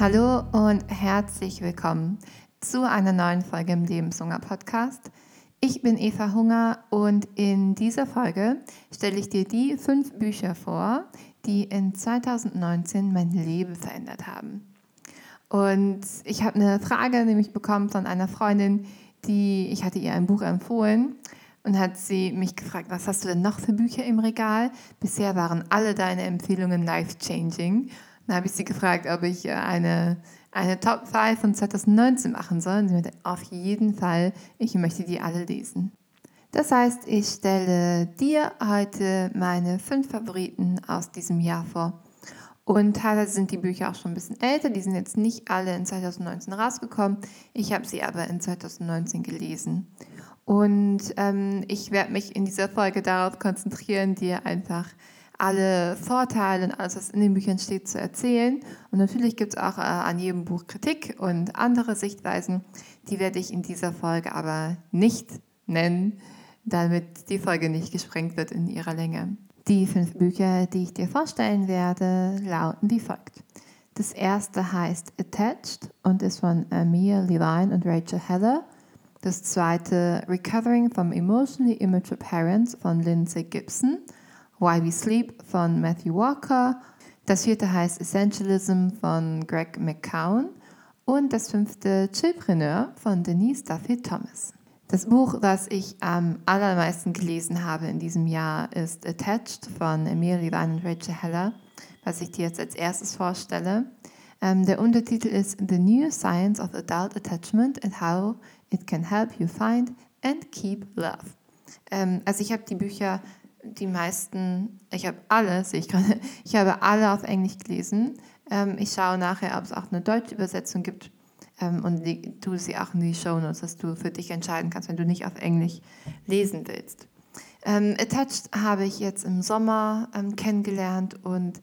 Hallo und herzlich willkommen zu einer neuen Folge im Lebenshunger Podcast. Ich bin Eva Hunger und in dieser Folge stelle ich dir die fünf Bücher vor, die in 2019 mein Leben verändert haben. Und ich habe eine Frage nämlich bekommen von einer Freundin, die ich hatte ihr ein Buch empfohlen und hat sie mich gefragt, was hast du denn noch für Bücher im Regal? Bisher waren alle deine Empfehlungen life-changing. Dann habe ich sie gefragt, ob ich äh, eine, eine Top 5 von 2019 machen soll. Und sie meinte, auf jeden Fall, ich möchte die alle lesen. Das heißt, ich stelle dir heute meine fünf Favoriten aus diesem Jahr vor. Und teilweise sind die Bücher auch schon ein bisschen älter, die sind jetzt nicht alle in 2019 rausgekommen. Ich habe sie aber in 2019 gelesen. Und ähm, ich werde mich in dieser Folge darauf konzentrieren, dir einfach alle Vorteile und alles, was in den Büchern steht, zu erzählen. Und natürlich gibt es auch äh, an jedem Buch Kritik und andere Sichtweisen. Die werde ich in dieser Folge aber nicht nennen, damit die Folge nicht gesprengt wird in ihrer Länge. Die fünf Bücher, die ich dir vorstellen werde, lauten wie folgt. Das erste heißt Attached und ist von Amir Levine und Rachel Heller. Das zweite Recovering from Emotionally Immature Parents von Lindsay Gibson. Why We Sleep von Matthew Walker. Das vierte heißt Essentialism von Greg McCown. Und das fünfte Chillpreneur von Denise Duffy Thomas. Das Buch, was ich am allermeisten gelesen habe in diesem Jahr, ist Attached von Emily Van und Rachel Heller, was ich dir jetzt als erstes vorstelle. Ähm, der Untertitel ist The New Science of Adult Attachment and How It Can Help You Find and Keep Love. Ähm, also ich habe die Bücher die meisten, ich habe alle, sehe ich gerade, ich habe alle auf Englisch gelesen. Ähm, ich schaue nachher, ob es auch eine deutsche Übersetzung gibt ähm, und die, tue sie auch in die Show Notes, dass du für dich entscheiden kannst, wenn du nicht auf Englisch lesen willst. Ähm, Attached habe ich jetzt im Sommer ähm, kennengelernt und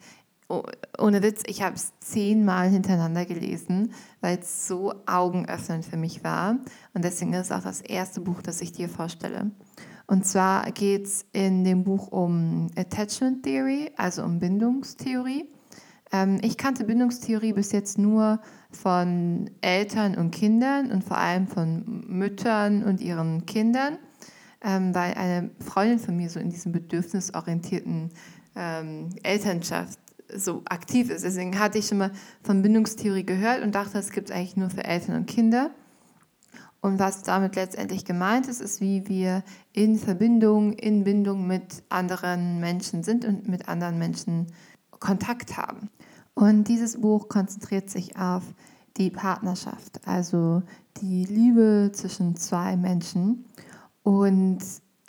oh, ohne Witz, ich habe es zehnmal hintereinander gelesen, weil es so augenöffnend für mich war. Und deswegen ist es auch das erste Buch, das ich dir vorstelle. Und zwar geht es in dem Buch um Attachment Theory, also um Bindungstheorie. Ähm, ich kannte Bindungstheorie bis jetzt nur von Eltern und Kindern und vor allem von Müttern und ihren Kindern, ähm, weil eine Freundin von mir so in diesem bedürfnisorientierten ähm, Elternschaft so aktiv ist. Deswegen hatte ich schon mal von Bindungstheorie gehört und dachte, es gibt es eigentlich nur für Eltern und Kinder. Und was damit letztendlich gemeint ist, ist, wie wir in Verbindung, in Bindung mit anderen Menschen sind und mit anderen Menschen Kontakt haben. Und dieses Buch konzentriert sich auf die Partnerschaft, also die Liebe zwischen zwei Menschen. Und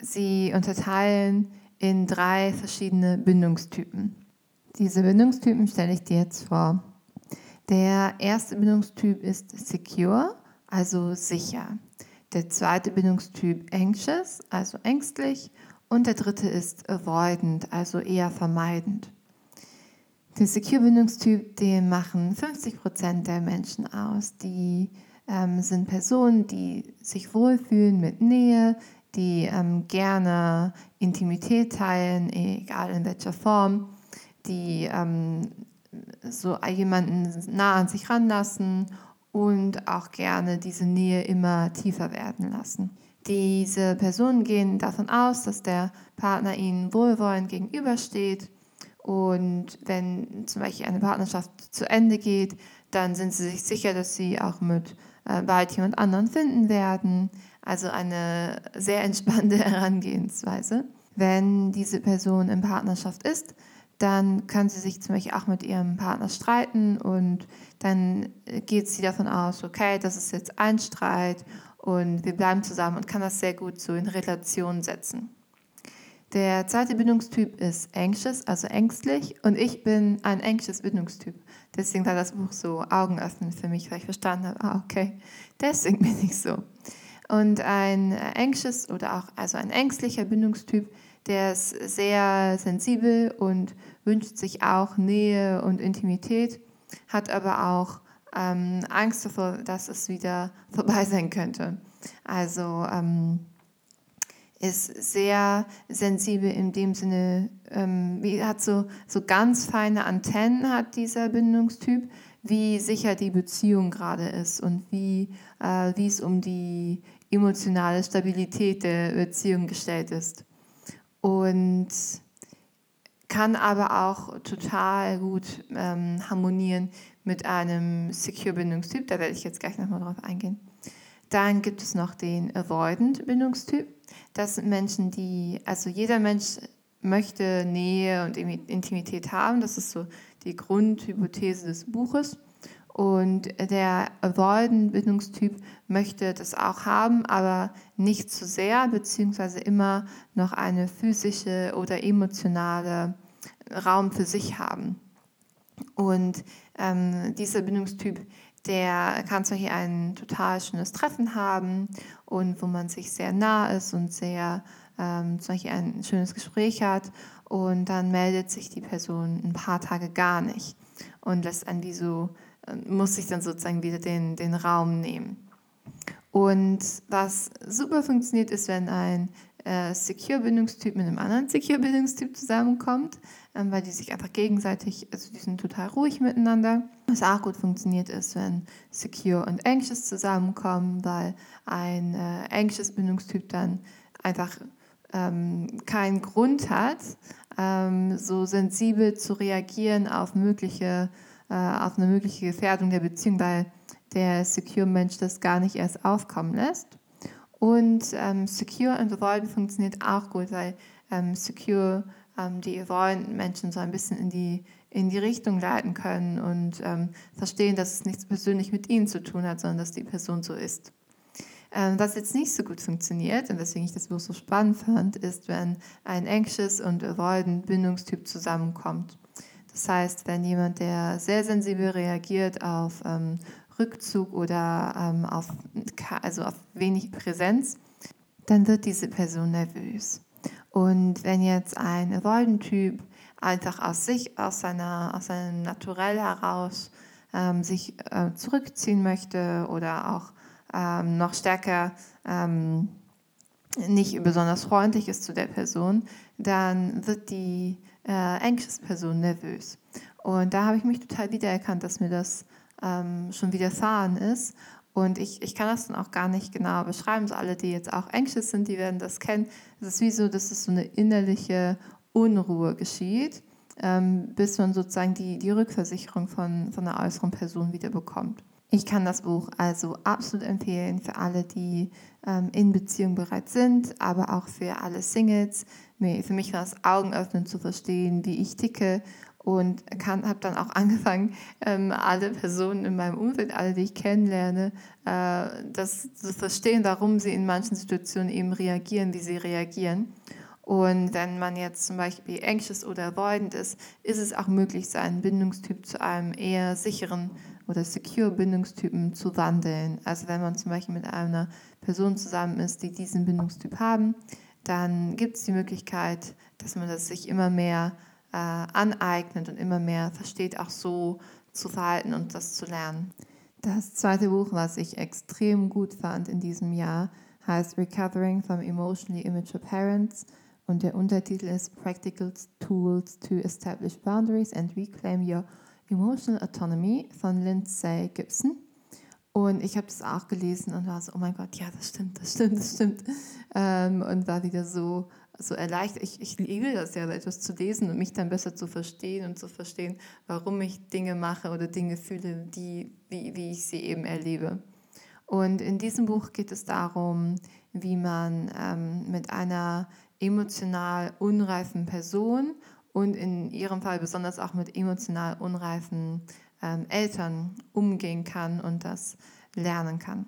sie unterteilen in drei verschiedene Bindungstypen. Diese Bindungstypen stelle ich dir jetzt vor. Der erste Bindungstyp ist secure also sicher. Der zweite Bindungstyp anxious, also ängstlich. Und der dritte ist avoidant, also eher vermeidend. Den Secure-Bindungstyp, den machen 50 Prozent der Menschen aus. Die ähm, sind Personen, die sich wohlfühlen mit Nähe, die ähm, gerne Intimität teilen, egal in welcher Form, die ähm, so jemanden nah an sich ranlassen und auch gerne diese Nähe immer tiefer werden lassen. Diese Personen gehen davon aus, dass der Partner ihnen wohlwollend gegenübersteht und wenn zum Beispiel eine Partnerschaft zu Ende geht, dann sind sie sich sicher, dass sie auch mit äh, bald jemand anderen finden werden. Also eine sehr entspannte Herangehensweise. Wenn diese Person in Partnerschaft ist, dann kann sie sich zum Beispiel auch mit ihrem Partner streiten und dann geht sie davon aus, okay, das ist jetzt ein Streit und wir bleiben zusammen und kann das sehr gut so in Relation setzen. Der zweite Bindungstyp ist anxious, also ängstlich und ich bin ein anxious Bindungstyp. Deswegen war das Buch so augenöffnend für mich, weil ich verstanden habe, ah, okay, deswegen bin ich so. Und ein anxious oder auch also ein ängstlicher Bindungstyp der ist sehr sensibel und wünscht sich auch Nähe und Intimität, hat aber auch ähm, Angst davor, dass es wieder vorbei sein könnte. Also ähm, ist sehr sensibel in dem Sinne, ähm, wie hat so, so ganz feine Antennen hat dieser Bindungstyp, wie sicher die Beziehung gerade ist und wie, äh, wie es um die emotionale Stabilität der Beziehung gestellt ist. Und kann aber auch total gut ähm, harmonieren mit einem Secure-Bindungstyp. Da werde ich jetzt gleich nochmal drauf eingehen. Dann gibt es noch den Avoidant-Bindungstyp. Das sind Menschen, die, also jeder Mensch möchte Nähe und Intimität haben. Das ist so die Grundhypothese des Buches. Und der Avoidant-Bindungstyp möchte das auch haben, aber nicht zu sehr, beziehungsweise immer noch eine physische oder emotionale Raum für sich haben. Und ähm, dieser Bindungstyp, der kann zwar hier ein total schönes Treffen haben und wo man sich sehr nah ist und sehr ähm, zum Beispiel ein schönes Gespräch hat und dann meldet sich die Person ein paar Tage gar nicht und lässt einen wie so, muss sich dann sozusagen wieder den, den Raum nehmen. Und was super funktioniert, ist, wenn ein äh, Secure-Bindungstyp mit einem anderen Secure-Bindungstyp zusammenkommt, ähm, weil die sich einfach gegenseitig, also die sind total ruhig miteinander. Was auch gut funktioniert ist, wenn Secure und Anxious zusammenkommen, weil ein äh, Anxious Bindungstyp dann einfach ähm, keinen Grund hat, ähm, so sensibel zu reagieren auf mögliche, äh, auf eine mögliche Gefährdung der Beziehung, weil der Secure-Mensch das gar nicht erst aufkommen lässt. Und ähm, Secure und Avoidant funktioniert auch gut, weil ähm, Secure ähm, die Avoidant-Menschen so ein bisschen in die, in die Richtung leiten können und ähm, verstehen, dass es nichts persönlich mit ihnen zu tun hat, sondern dass die Person so ist. Ähm, was jetzt nicht so gut funktioniert und weswegen ich das Buch so spannend fand, ist, wenn ein Anxious und Avoidant Bindungstyp zusammenkommt. Das heißt, wenn jemand, der sehr sensibel reagiert auf ähm, Rückzug oder ähm, auf, also auf wenig Präsenz, dann wird diese Person nervös. Und wenn jetzt ein Avoidant-Typ einfach aus sich, aus, seiner, aus seinem Naturell heraus ähm, sich äh, zurückziehen möchte oder auch ähm, noch stärker ähm, nicht besonders freundlich ist zu der Person, dann wird die äh, anxious Person nervös. Und da habe ich mich total wiedererkannt, dass mir das ähm, schon widerfahren ist. Und ich, ich kann das dann auch gar nicht genau beschreiben. So alle, die jetzt auch anxious sind, die werden das kennen. Es ist wie so, dass es so eine innerliche Unruhe geschieht, ähm, bis man sozusagen die, die Rückversicherung von, von einer äußeren Person wieder bekommt. Ich kann das Buch also absolut empfehlen für alle, die ähm, in Beziehung bereit sind, aber auch für alle Singles. Für mich war es Augen öffnen zu verstehen, wie ich ticke und habe dann auch angefangen, ähm, alle Personen in meinem Umfeld, alle, die ich kennenlerne, äh, das zu verstehen, warum sie in manchen Situationen eben reagieren, wie sie reagieren. Und wenn man jetzt zum Beispiel anxious oder avoidant ist, ist es auch möglich, seinen Bindungstyp zu einem eher sicheren oder secure Bindungstypen zu wandeln. Also wenn man zum Beispiel mit einer Person zusammen ist, die diesen Bindungstyp haben, dann gibt es die Möglichkeit, dass man das sich immer mehr äh, aneignet und immer mehr versteht, auch so zu verhalten und das zu lernen. Das zweite Buch, was ich extrem gut fand in diesem Jahr, heißt Recovering from Emotionally Immature Parents und der Untertitel ist Practical Tools to Establish Boundaries and Reclaim Your Emotional Autonomy von Lindsay Gibson. Und ich habe das auch gelesen und war so, oh mein Gott, ja, das stimmt, das stimmt, das stimmt. Ähm, und war wieder so so erleichtert. Ich, ich liebe das ja, etwas zu lesen und mich dann besser zu verstehen und zu verstehen, warum ich Dinge mache oder Dinge fühle, die, wie, wie ich sie eben erlebe. Und in diesem Buch geht es darum, wie man ähm, mit einer emotional unreifen Person und in ihrem Fall besonders auch mit emotional unreifen ähm, Eltern umgehen kann und das lernen kann.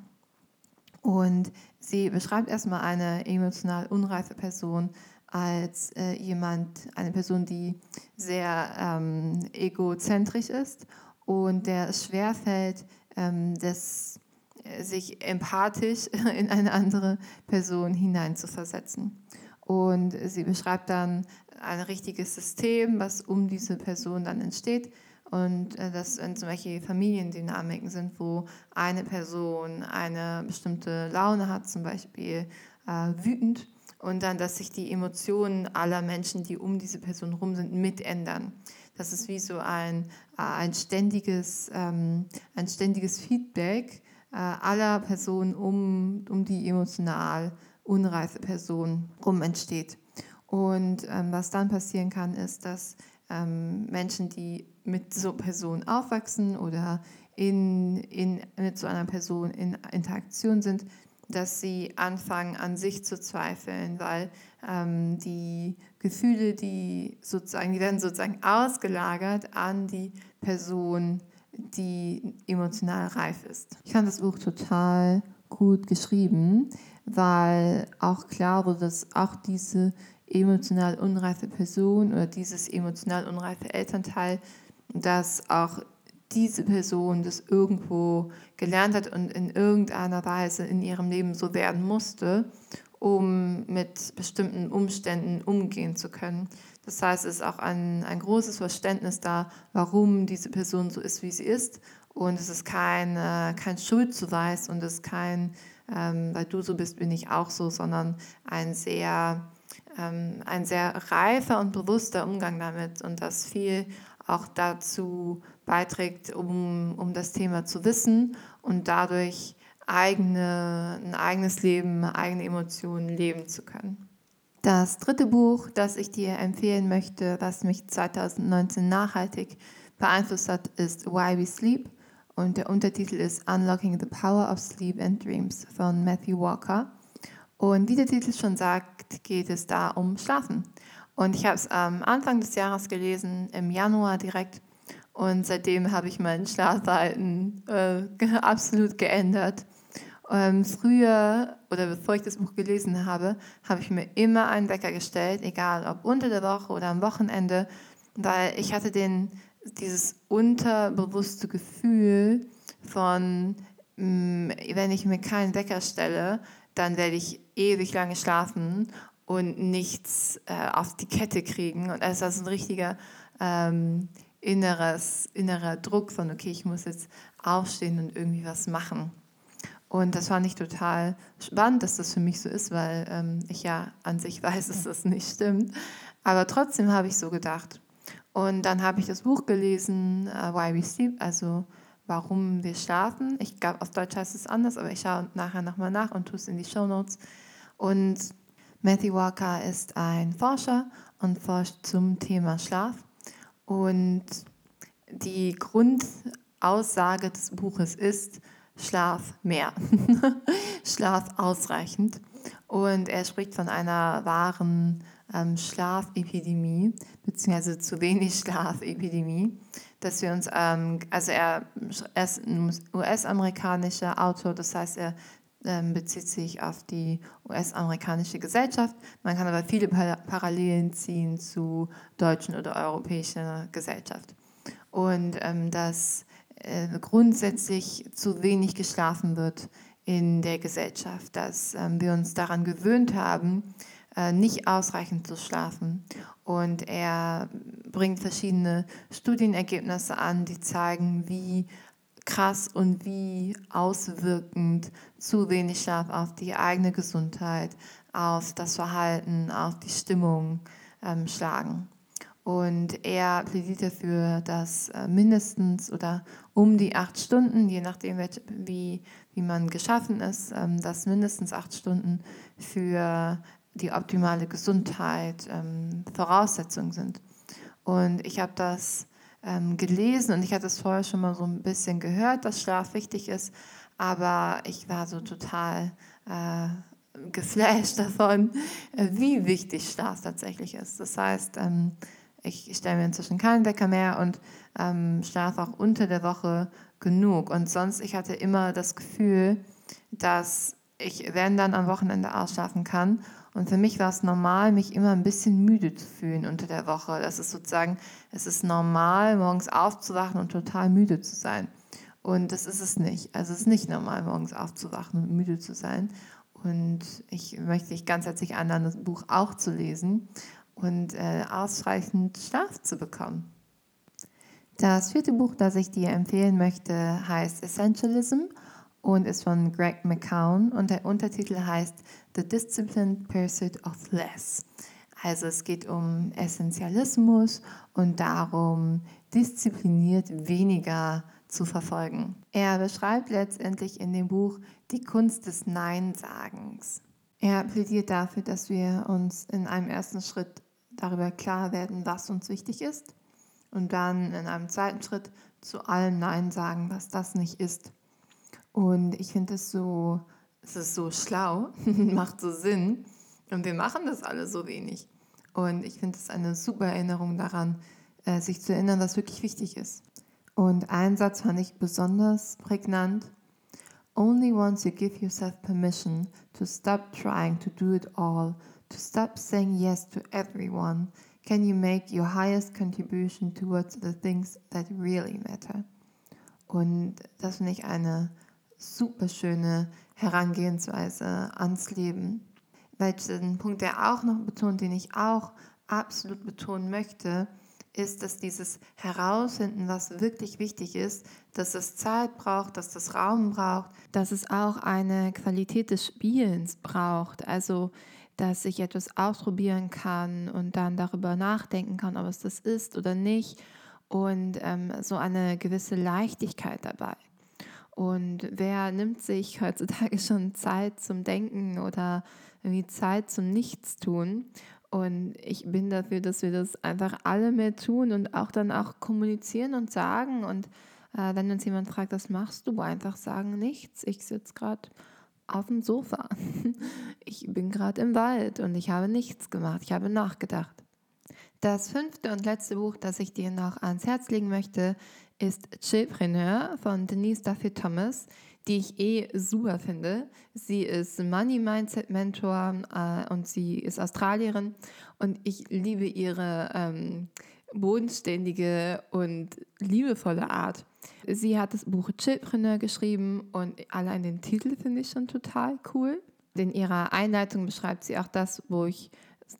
Und sie beschreibt erstmal eine emotional unreife Person als äh, jemand, eine Person, die sehr ähm, egozentrisch ist und der es schwerfällt, ähm, das, äh, sich empathisch in eine andere Person hineinzuversetzen. Und sie beschreibt dann ein richtiges System, was um diese Person dann entsteht und äh, das sind zum Beispiel Familiendynamiken sind, wo eine Person eine bestimmte Laune hat, zum Beispiel äh, wütend und dann, dass sich die Emotionen aller Menschen, die um diese Person rum sind, mitändern. Das ist wie so ein, äh, ein, ständiges, ähm, ein ständiges Feedback äh, aller Personen um, um die emotional unreife Person rum entsteht. Und ähm, was dann passieren kann, ist, dass ähm, Menschen, die mit so Personen aufwachsen oder in, in, mit so einer Person in Interaktion sind, dass sie anfangen an sich zu zweifeln, weil ähm, die Gefühle, die sozusagen, die werden sozusagen ausgelagert an die Person, die emotional reif ist. Ich fand das Buch total gut geschrieben, weil auch klar wurde, dass auch diese emotional unreife Person oder dieses emotional unreife Elternteil, dass auch diese Person das irgendwo gelernt hat und in irgendeiner Weise in ihrem Leben so werden musste, um mit bestimmten Umständen umgehen zu können. Das heißt, es ist auch ein, ein großes Verständnis da, warum diese Person so ist, wie sie ist. Und es ist kein, äh, kein Schuldzuweis und es ist kein, ähm, weil du so bist, bin ich auch so, sondern ein sehr, ähm, ein sehr reifer und bewusster Umgang damit und das viel auch dazu beiträgt, um, um das Thema zu wissen und dadurch eigene, ein eigenes Leben, eigene Emotionen leben zu können. Das dritte Buch, das ich dir empfehlen möchte, was mich 2019 nachhaltig beeinflusst hat, ist Why We Sleep und der Untertitel ist Unlocking the Power of Sleep and Dreams von Matthew Walker. Und wie der Titel schon sagt, geht es da um Schlafen. Und ich habe es am Anfang des Jahres gelesen, im Januar direkt. Und seitdem habe ich mein Schlafverhalten äh, absolut geändert. Ähm, früher oder bevor ich das Buch gelesen habe, habe ich mir immer einen Wecker gestellt, egal ob unter der Woche oder am Wochenende, weil ich hatte den, dieses unterbewusste Gefühl von, mh, mm, wenn ich mir keinen Wecker stelle, dann werde ich ewig lange schlafen und nichts äh, auf die Kette kriegen. Und es ist ein richtiger ähm, inneres, innerer Druck von, okay, ich muss jetzt aufstehen und irgendwie was machen. Und das fand ich total spannend, dass das für mich so ist, weil ähm, ich ja an sich weiß, dass das nicht stimmt. Aber trotzdem habe ich so gedacht. Und dann habe ich das Buch gelesen, uh, Why We Sleep, also warum wir schlafen. Ich glaube, auf Deutsch heißt es anders, aber ich schaue nachher nochmal nach und tue es in die Show Notes. Und Matthew Walker ist ein Forscher und forscht zum Thema Schlaf. Und die Grundaussage des Buches ist, Schlaf mehr, Schlaf ausreichend. Und er spricht von einer wahren ähm, Schlafepidemie, beziehungsweise zu wenig Schlafepidemie, dass wir uns, ähm, also er, er ist ein US-amerikanischer Autor, das heißt, er ähm, bezieht sich auf die US-amerikanische Gesellschaft. Man kann aber viele Parallelen ziehen zu deutschen oder europäischer Gesellschaft. Und ähm, dass äh, grundsätzlich zu wenig geschlafen wird in der Gesellschaft, dass ähm, wir uns daran gewöhnt haben, nicht ausreichend zu schlafen. Und er bringt verschiedene Studienergebnisse an, die zeigen, wie krass und wie auswirkend zu wenig Schlaf auf die eigene Gesundheit, auf das Verhalten, auf die Stimmung ähm, schlagen. Und er plädiert dafür, dass äh, mindestens oder um die acht Stunden, je nachdem, wie, wie man geschaffen ist, ähm, dass mindestens acht Stunden für die optimale Gesundheit ähm, Voraussetzungen sind. Und ich habe das ähm, gelesen und ich hatte es vorher schon mal so ein bisschen gehört, dass Schlaf wichtig ist, aber ich war so total äh, geflasht davon, äh, wie wichtig Schlaf tatsächlich ist. Das heißt, ähm, ich stelle mir inzwischen keinen Wecker mehr und ähm, schlafe auch unter der Woche genug. Und sonst, ich hatte immer das Gefühl, dass ich, wenn dann am Wochenende ausschlafen kann und für mich war es normal, mich immer ein bisschen müde zu fühlen unter der Woche. Das ist sozusagen, es ist normal, morgens aufzuwachen und total müde zu sein. Und das ist es nicht. Also es ist nicht normal, morgens aufzuwachen und müde zu sein. Und ich möchte dich ganz herzlich einladen, das Buch auch zu lesen und äh, ausreichend Schlaf zu bekommen. Das vierte Buch, das ich dir empfehlen möchte, heißt Essentialism und ist von Greg McCown und der Untertitel heißt The Disciplined Pursuit of Less. Also es geht um Essentialismus und darum, diszipliniert weniger zu verfolgen. Er beschreibt letztendlich in dem Buch die Kunst des Nein-Sagens. Er plädiert dafür, dass wir uns in einem ersten Schritt darüber klar werden, was uns wichtig ist und dann in einem zweiten Schritt zu allem Nein sagen, was das nicht ist. Und ich finde es so, es ist so schlau, macht so Sinn und wir machen das alle so wenig. Und ich finde es eine super Erinnerung daran, äh, sich zu erinnern, was wirklich wichtig ist. Und einen Satz fand ich besonders prägnant. Only once you give yourself permission to stop trying to do it all, to stop saying yes to everyone, can you make your highest contribution towards the things that really matter. Und das finde ich eine super schöne Herangehensweise ans Leben. Welchen Punkt er auch noch betont, den ich auch absolut betonen möchte, ist, dass dieses Herausfinden, was wirklich wichtig ist, dass es Zeit braucht, dass das Raum braucht, dass es auch eine Qualität des Spielens braucht. Also, dass ich etwas ausprobieren kann und dann darüber nachdenken kann, ob es das ist oder nicht. Und ähm, so eine gewisse Leichtigkeit dabei. Und wer nimmt sich heutzutage schon Zeit zum Denken oder irgendwie Zeit zum Nichtstun? Und ich bin dafür, dass wir das einfach alle mehr tun und auch dann auch kommunizieren und sagen. Und äh, wenn uns jemand fragt, was machst du, einfach sagen nichts. Ich sitze gerade auf dem Sofa. Ich bin gerade im Wald und ich habe nichts gemacht. Ich habe nachgedacht. Das fünfte und letzte Buch, das ich dir noch ans Herz legen möchte, ist Chillpreneur von Denise Duffy Thomas die ich eh super finde. Sie ist Money Mindset Mentor äh, und sie ist Australierin und ich liebe ihre ähm, bodenständige und liebevolle Art. Sie hat das Buch Chillpreneur geschrieben und allein den Titel finde ich schon total cool. In ihrer Einleitung beschreibt sie auch das, wo ich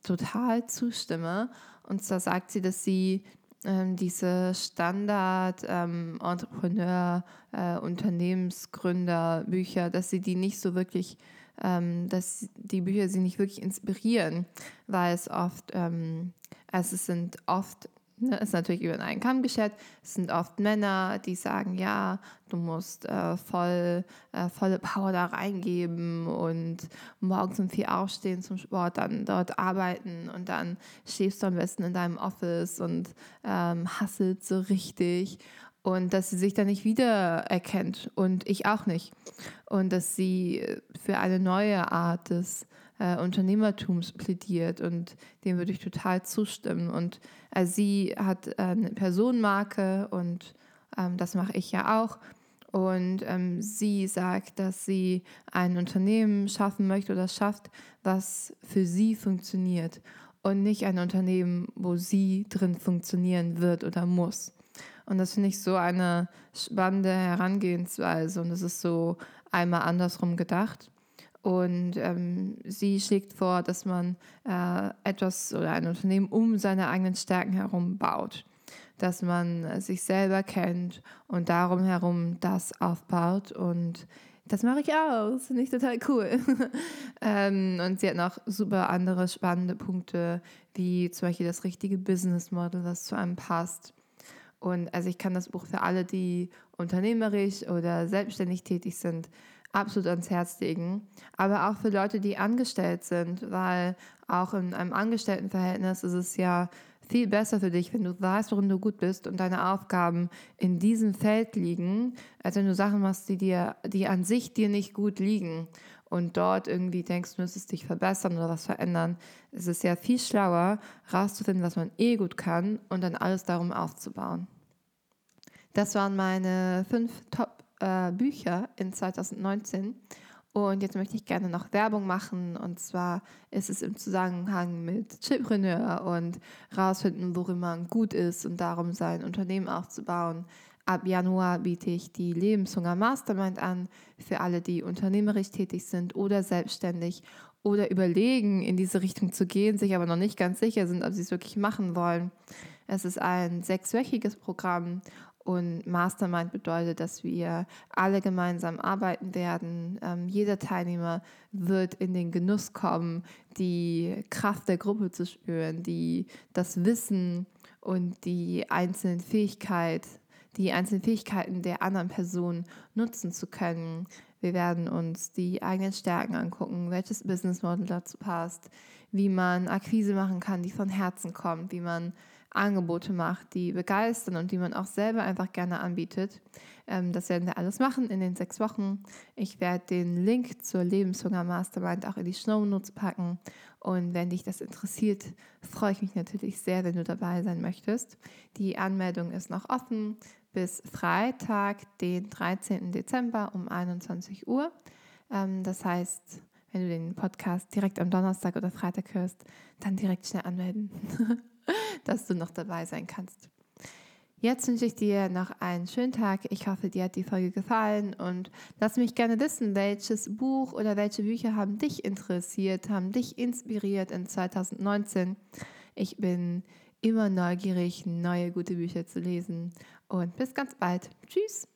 total zustimme. Und zwar sagt sie, dass sie ähm, diese Standard-Entrepreneur, ähm, äh, Unternehmensgründer Bücher, dass sie die nicht so wirklich, ähm, dass die Bücher sie nicht wirklich inspirieren, weil es oft, ähm, also es sind oft Ne, ist natürlich über einen Kamm geschert. Es sind oft Männer, die sagen, ja, du musst äh, voll, äh, volle Power da reingeben und morgens um vier aufstehen zum Sport, dann dort arbeiten und dann stehst du am besten in deinem Office und ähm, hasselt so richtig und dass sie sich da nicht wiedererkennt und ich auch nicht und dass sie für eine neue Art des äh, Unternehmertums plädiert und dem würde ich total zustimmen. Und äh, sie hat äh, eine Personenmarke und ähm, das mache ich ja auch. Und ähm, sie sagt, dass sie ein Unternehmen schaffen möchte oder schafft, was für sie funktioniert und nicht ein Unternehmen, wo sie drin funktionieren wird oder muss. Und das finde ich so eine spannende Herangehensweise und es ist so einmal andersrum gedacht. Und ähm, sie schlägt vor, dass man äh, etwas oder ein Unternehmen um seine eigenen Stärken herum baut. Dass man äh, sich selber kennt und darum herum das aufbaut. Und das mache ich auch. Finde ich total cool. ähm, und sie hat noch super andere spannende Punkte, wie zum Beispiel das richtige Business Model, das zu einem passt. Und also ich kann das Buch für alle, die unternehmerisch oder selbstständig tätig sind, absolut ans Herz legen. Aber auch für Leute, die angestellt sind, weil auch in einem Angestelltenverhältnis ist es ja viel besser für dich, wenn du weißt, worin du gut bist und deine Aufgaben in diesem Feld liegen, als wenn du Sachen machst, die dir, die an sich dir nicht gut liegen und dort irgendwie denkst, du müsstest dich verbessern oder was verändern. Es ist ja viel schlauer, rauszufinden, was man eh gut kann und dann alles darum aufzubauen. Das waren meine fünf Top äh, Bücher in 2019. Und jetzt möchte ich gerne noch Werbung machen. Und zwar ist es im Zusammenhang mit Chipreneur und rausfinden, worin man gut ist und darum sein Unternehmen aufzubauen. Ab Januar biete ich die Lebenshunger Mastermind an für alle, die unternehmerisch tätig sind oder selbstständig oder überlegen, in diese Richtung zu gehen, sich aber noch nicht ganz sicher sind, ob sie es wirklich machen wollen. Es ist ein sechswöchiges Programm Und Mastermind bedeutet, dass wir alle gemeinsam arbeiten werden. Ähm, jeder Teilnehmer wird in den Genuss kommen, die Kraft der Gruppe zu spüren, die das Wissen und die einzelnen Fähigkeit, die einzelnen Fähigkeiten der anderen Person nutzen zu können. Wir werden uns die eigenen Stärken angucken, welches Business Model dazu passt, wie man Akquise machen kann, die von Herzen kommt, wie man Angebote macht, die begeistern und die man auch selber einfach gerne anbietet. Ähm, das werden wir alles machen in den sechs Wochen. Ich werde den Link zur Lebenshunger Mastermind auch in die Show Notes packen. Und wenn dich das interessiert, freue ich mich natürlich sehr, wenn du dabei sein möchtest. Die Anmeldung ist noch offen bis Freitag, den 13. Dezember um 21 Uhr. Ähm, das heißt, wenn du den Podcast direkt am Donnerstag oder Freitag hörst, dann direkt schnell anmelden. dass du noch dabei sein kannst. Jetzt wünsche ich dir noch einen schönen Tag. Ich hoffe, dir hat die Folge gefallen und lass mich gerne wissen, welches Buch oder welche Bücher haben dich interessiert, haben dich inspiriert in 2019. Ich bin immer neugierig, neue gute Bücher zu lesen und bis ganz bald. Tschüss.